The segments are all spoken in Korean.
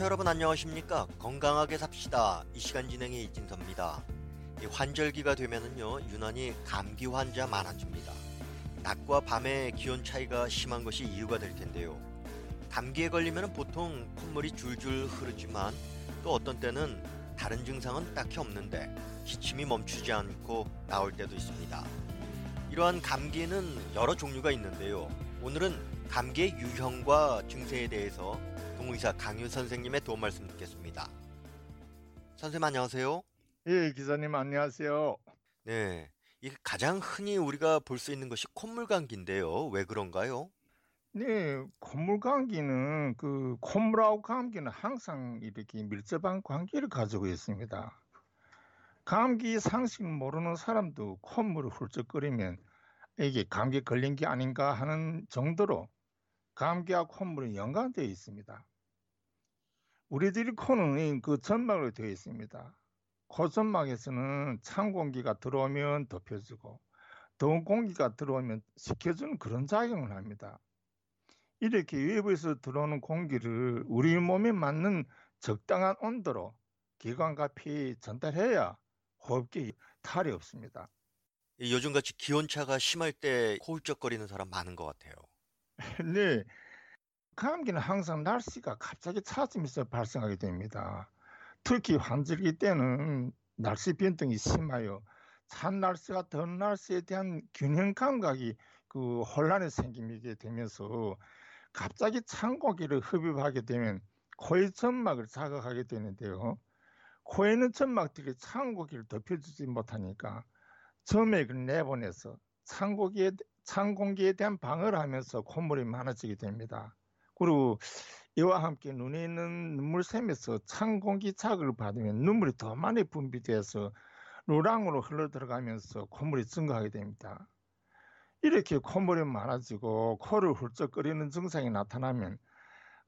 청취자 여러분 안녕하십니까? 건강하게 삽시다. 이 시간 진행의 이진섭입니다. 이 환절기가 되면은요 유난히 감기 환자 많아집니다. 낮과 밤의 기온 차이가 심한 것이 이유가 될 텐데요. 감기에 걸리면 보통 콧물이 줄줄 흐르지만 또 어떤 때는 다른 증상은 딱히 없는데 기침이 멈추지 않고 나올 때도 있습니다. 이러한 감기는 여러 종류가 있는데요. 오늘은 감기의 유형과 증세에 대해서 동의사 강유 선생님의 도움 말씀 듣겠습니다. 선생님 안녕하세요. 예, 기자님 안녕하세요. 네. 이 가장 흔히 우리가 볼 수 있는 것이 콧물 감기인데요. 왜 그런가요? 네, 콧물 감기는 그 콧물하고 감기는 항상 이렇게 밀접한 관계를 가지고 있습니다. 감기 상식 모르는 사람도 콧물을 훌쩍거리면 이게 감기 걸린 게 아닌가 하는 정도로 감기와 콧물은 연관되어 있습니다. 우리들이 코는 그 점막으로 되어 있습니다. 코점막에서는 찬 공기가 들어오면 덮여주고 더운 공기가 들어오면 식혀주는 그런 작용을 합니다. 이렇게 외부에서 들어오는 공기를 우리 몸에 맞는 적당한 온도로 기관과 피 전달해야 호흡기 탈이 없습니다. 요즘같이 기온차가 심할 때 호울적거리는 사람 많은 것 같아요. 네. 감기는 항상 날씨가 갑자기 차지면서 발생하게 됩니다. 특히 환절기 때는 날씨 변동이 심하여 찬 날씨와 더운 날씨에 대한 균형 감각이 그 혼란이 생기게 되면서 갑자기 찬 공기를 흡입하게 되면 코의 점막을 자극하게 되는데요. 코에 있는 점막들이 찬 공기를 덮여주지 못하니까 점액을 내보내서 찬 공기에, 찬 공기에 대한 방어를 하면서 콧물이 많아지게 됩니다. 그리고 이와 함께 눈에 있는 눈물샘에서 찬 공기 자극을 받으면 눈물이 더 많이 분비돼서 노랑으로 흘러 들어가면서 콧물이 증가하게 됩니다. 이렇게 콧물이 많아지고 코를 훌쩍거리는 증상이 나타나면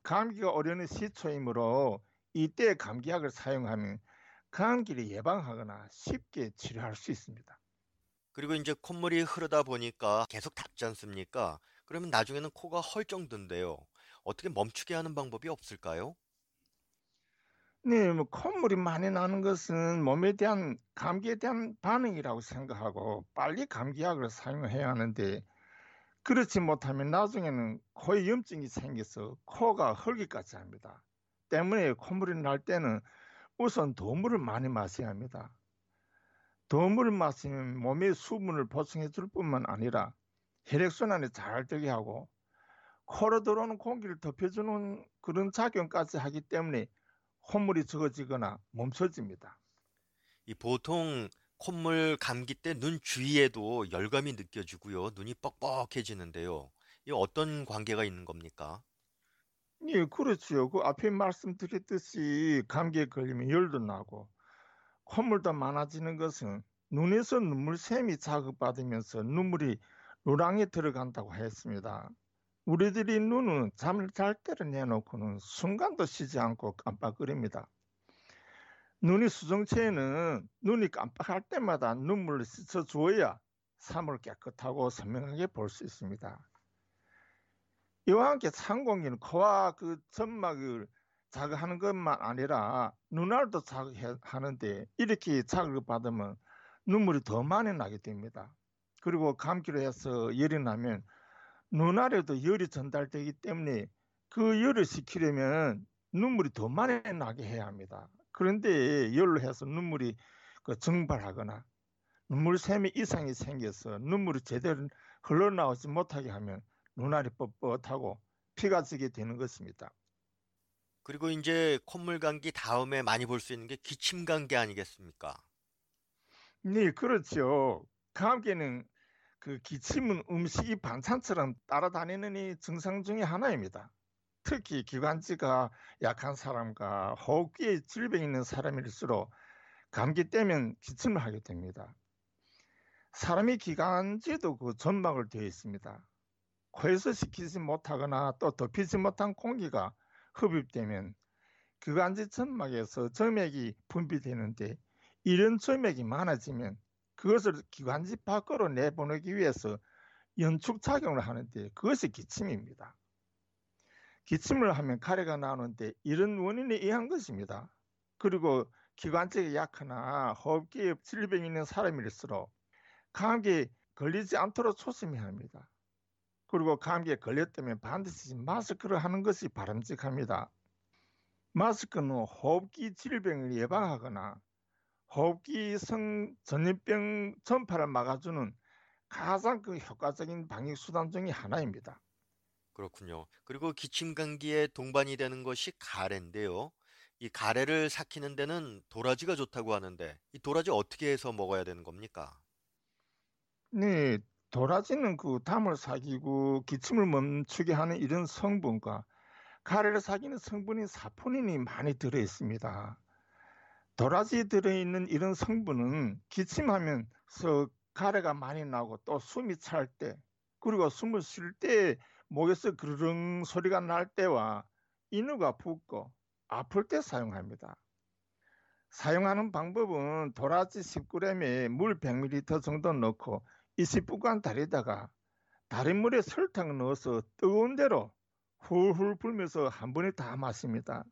감기가 오려는 시초이므로 이때 감기약을 사용하면 감기를 예방하거나 쉽게 치료할 수 있습니다. 그리고 이제 콧물이 흐르다 보니까 계속 닿지 않습니까? 그러면 나중에는 코가 헐정든데요. 어떻게 멈추게 하는 방법이 없을까요? 네, 뭐 콧물이 많이 나는 것은 몸에 대한 감기에 대한 반응이라고 생각하고 빨리 감기약을 사용해야 하는데 그렇지 못하면 나중에는 코에 염증이 생겨서 코가 헐기까지 합니다. 때문에 콧물이 날 때는 우선 도물을 많이 마셔야 합니다. 도물을 마시면 몸에 수분을 보충해 줄 뿐만 아니라 혈액순환이 잘 되게 하고 코로 들어오는 공기를 덮여주는 그런 작용까지 하기 때문에 콧물이 적어지거나 멈춰집니다. 이 보통 콧물 감기 때 눈 주위에도 열감이 느껴지고요. 눈이 뻑뻑해지는데요. 이 어떤 관계가 있는 겁니까? 예, 그렇죠. 그 앞에 말씀드렸듯이 감기에 걸리면 열도 나고 콧물도 많아지는 것은 눈에서 눈물샘이 자극받으면서 눈물이 노랑에 들어간다고 했습니다. 우리들이 눈은 잠을 잘 때를 내놓고는 순간도 쉬지 않고 깜빡거립니다. 눈이 수정체에는 눈이 깜빡할 때마다 눈물을 씻어 주어야 삶을 깨끗하고 선명하게 볼 수 있습니다. 이와 함께 찬 공기는 코와 그 점막을 자극하는 것만 아니라 눈알도 자극하는데 이렇게 자극을 받으면 눈물이 더 많이 나게 됩니다. 그리고 감기로 해서 열이 나면 눈알에도 열이 전달되기 때문에 그 열을 식히려면 눈물이 더 많이 나게 해야 합니다. 그런데 열로 해서 눈물이 그 증발하거나 눈물샘이 이상이 생겨서 눈물이 제대로 흘러나오지 못하게 하면 눈알이 뻣뻣하고 피가 지게 되는 것입니다. 그리고 이제 콧물 감기 다음에 많이 볼 수 있는 게 기침 감기 아니겠습니까? 네, 그렇죠. 감기는 그 기침은 음식이 반찬처럼 따라다니는 이 증상 중의 하나입니다. 특히 기관지가 약한 사람과 호흡기에 질병이 있는 사람일수록 감기 때면 기침을 하게 됩니다. 사람이 기관지도 그 점막을 되어 있습니다. 코에서 식히지 못하거나 또 덮이지 못한 공기가 흡입되면 기관지 점막에서 점액이 분비되는데 이런 점액이 많아지면 그것을 기관지 밖으로 내보내기 위해서 연축 작용을 하는데 그것이 기침입니다. 기침을 하면 가래가 나오는데 이런 원인에 의한 것입니다. 그리고 기관지가 약하나 호흡기에 질병이 있는 사람일수록 감기에 걸리지 않도록 조심해야 합니다. 그리고 감기에 걸렸다면 반드시 마스크를 하는 것이 바람직합니다. 마스크는 호흡기 질병을 예방하거나 호흡기 성 전염병 전파를 막아주는 가장 그 효과적인 방역 수단 중의 하나입니다. 그렇군요. 그리고 기침 감기에 동반이 되는 것이 가래인데요. 이 가래를 삭히는 데는 도라지가 좋다고 하는데 이 도라지 어떻게 해서 먹어야 되는 겁니까? 네, 도라지는 그 담을 사귀고 기침을 멈추게 하는 이런 성분과 가래를 사귀는 성분인 사포닌이 많이 들어 있습니다. 도라지에 들어있는 이런 성분은 기침하면서 가래가 많이 나고 또 숨이 찰 때, 그리고 숨을 쉴 때 목에서 그르릉 소리가 날 때와 인후가 붓고 아플 때 사용합니다. 사용하는 방법은 도라지 10g에 물 100ml 정도 넣고 20분간 달이다가 다른 물에 설탕을 넣어서 뜨거운 대로 훌훌 불면서 한 번에 다 마십니다.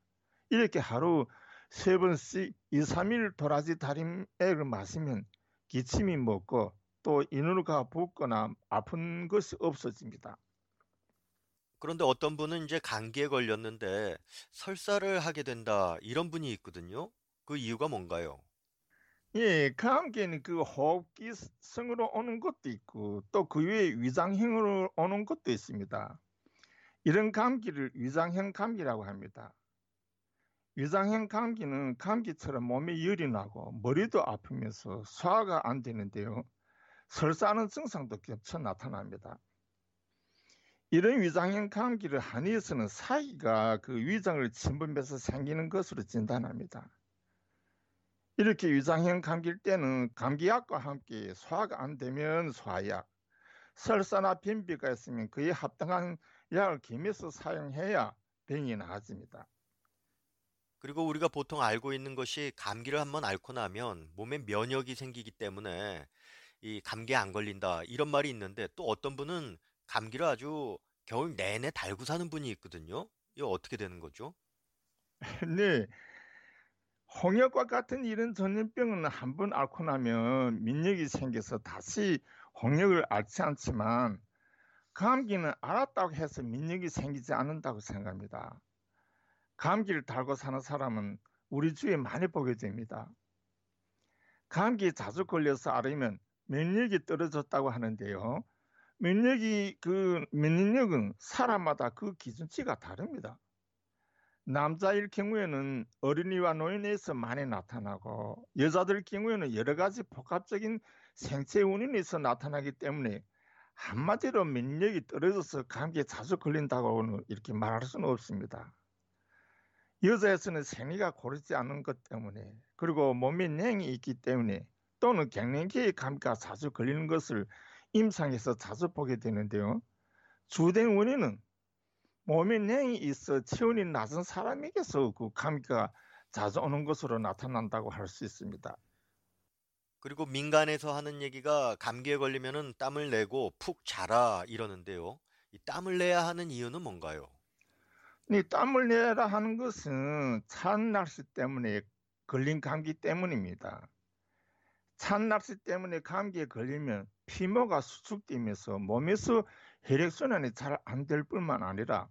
이렇게 하루 세 번씩 2, 3일 도라지 달인액을 마시면 기침이 먹고 또 인후가 붓거나 아픈 것이 없어집니다. 그런데 어떤 분은 이제 감기에 걸렸는데 설사를 하게 된다 이런 분이 있거든요. 그 이유가 뭔가요? 예, 감기는 그 호흡기성으로 오는 것도 있고 또 그 외에 위장형으로 오는 것도 있습니다. 이런 감기를 위장형 감기라고 합니다. 위장형 감기는 감기처럼 몸에 열이 나고 머리도 아프면서 소화가 안 되는데요. 설사하는 증상도 겹쳐 나타납니다. 이런 위장형 감기를 한의에서는 사기가 그 위장을 침범해서 생기는 것으로 진단합니다. 이렇게 위장형 감기일 때는 감기약과 함께 소화가 안 되면 소화약, 설사나 변비가 있으면 그에 합당한 약을 김해서 사용해야 병이 나아집니다. 그리고 우리가 보통 알고 있는 것이 감기를 한번 앓고 나면 몸에 면역이 생기기 때문에 이 감기에 안 걸린다 이런 말이 있는데 또 어떤 분은 감기를 아주 겨울 내내 달고 사는 분이 있거든요. 이거 어떻게 되는 거죠? 네, 홍역과 같은 이런 전염병은 한 번 앓고 나면 민력이 생겨서 다시 홍역을 앓지 않지만 감기는 앓았다고 해서 민력이 생기지 않는다고 생각합니다. 감기를 달고 사는 사람은 우리 주위에 많이 보게 됩니다. 감기에 자주 걸려서 앓으면免疫이 떨어졌다고 하는데요. 면역이 그 면역력은 사람마다 그 기준치가 다릅니다. 남자일 경우에는 어린이와 노인에서 많이 나타나고 여자들 경우에는 여러 가지 복합적인 생체 원인에서 나타나기 때문에 한마디로 면역이 떨어져서 감기에 자주 걸린다고는 이렇게 말할 수는 없습니다. 여자에서는 생리가 고르지 않은 것 때문에 그리고 몸에 냉이 있기 때문에 또는 갱년기에 감기가 자주 걸리는 것을 임상에서 자주 보게 되는데요. 주된 원인은 몸에 냉이 있어 체온이 낮은 사람에게서 그 감기가 자주 오는 것으로 나타난다고 할 수 있습니다. 그리고 민간에서 하는 얘기가 감기에 걸리면은 땀을 내고 푹 자라 이러는데요. 이 땀을 내야 하는 이유는 뭔가요? 이 땀을 내라 하는 것은 찬 날씨 때문에 걸린 감기 때문입니다. 찬 날씨 때문에 감기에 걸리면 피모가 수축되면서 몸에서 혈액순환이 잘 안 될 뿐만 아니라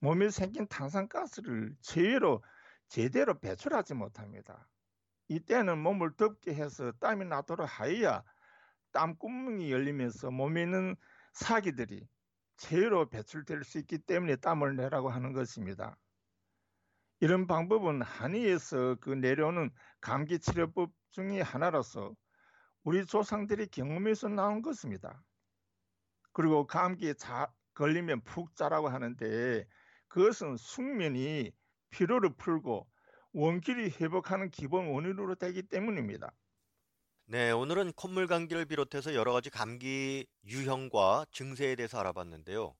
몸에 생긴 탄산가스를 제대로 제대로 배출하지 못합니다. 이때는 몸을 덥게 해서 땀이 나도록 하여야 땀구멍이 열리면서 몸에 있는 사기들이 체외로 배출될 수 있기 때문에 땀을 내라고 하는 것입니다. 이런 방법은 한의에서 그 내려오는 감기 치료법 중의 하나로서 우리 조상들이 경험에서 나온 것입니다. 그리고 감기에 자, 걸리면 푹 자라고 하는데 그것은 숙면이 피로를 풀고 원기를 회복하는 기본 원인으로 되기 때문입니다. 네, 오늘은 콧물 감기를 비롯해서 여러 가지 감기 유형과 증세에 대해서 알아봤는데요.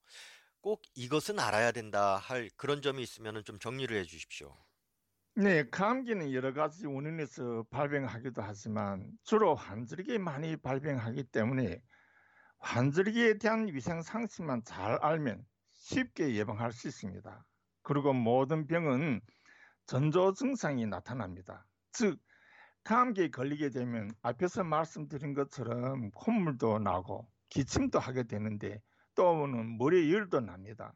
꼭 이것은 알아야 된다 할 그런 점이 있으면 좀 정리를 해 주십시오. 네, 감기는 여러 가지 원인에서 발병하기도 하지만 주로 환절기에 많이 발병하기 때문에 환절기에 대한 위생 상식만 잘 알면 쉽게 예방할 수 있습니다. 그리고 모든 병은 전조 증상이 나타납니다. 즉 감기에 걸리게 되면 앞에서 말씀드린 것처럼 콧물도 나고 기침도 하게 되는데 또는 머리에 열도 납니다.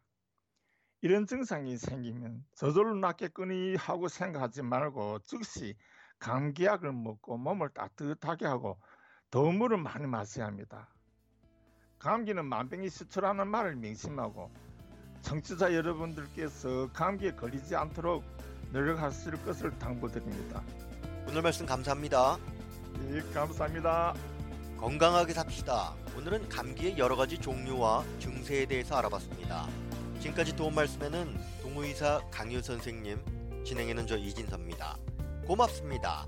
이런 증상이 생기면 저절로 낫겠거니 하고 생각하지 말고 즉시 감기약을 먹고 몸을 따뜻하게 하고 더운 물을 많이 마셔야 합니다. 감기는 만병이 수초라는 말을 명심하고 청취자 여러분들께서 감기에 걸리지 않도록 노력하실 것을 당부드립니다. 오늘 말씀 감사합니다. 예, 감사합니다. 건강하게 삽시다. 오늘은 감기의 여러 가지 종류와 증세에 대해서 알아봤습니다. 지금까지 도움 말씀에는 동의사 강유 선생님, 진행에는 저 이진섭입니다. 고맙습니다.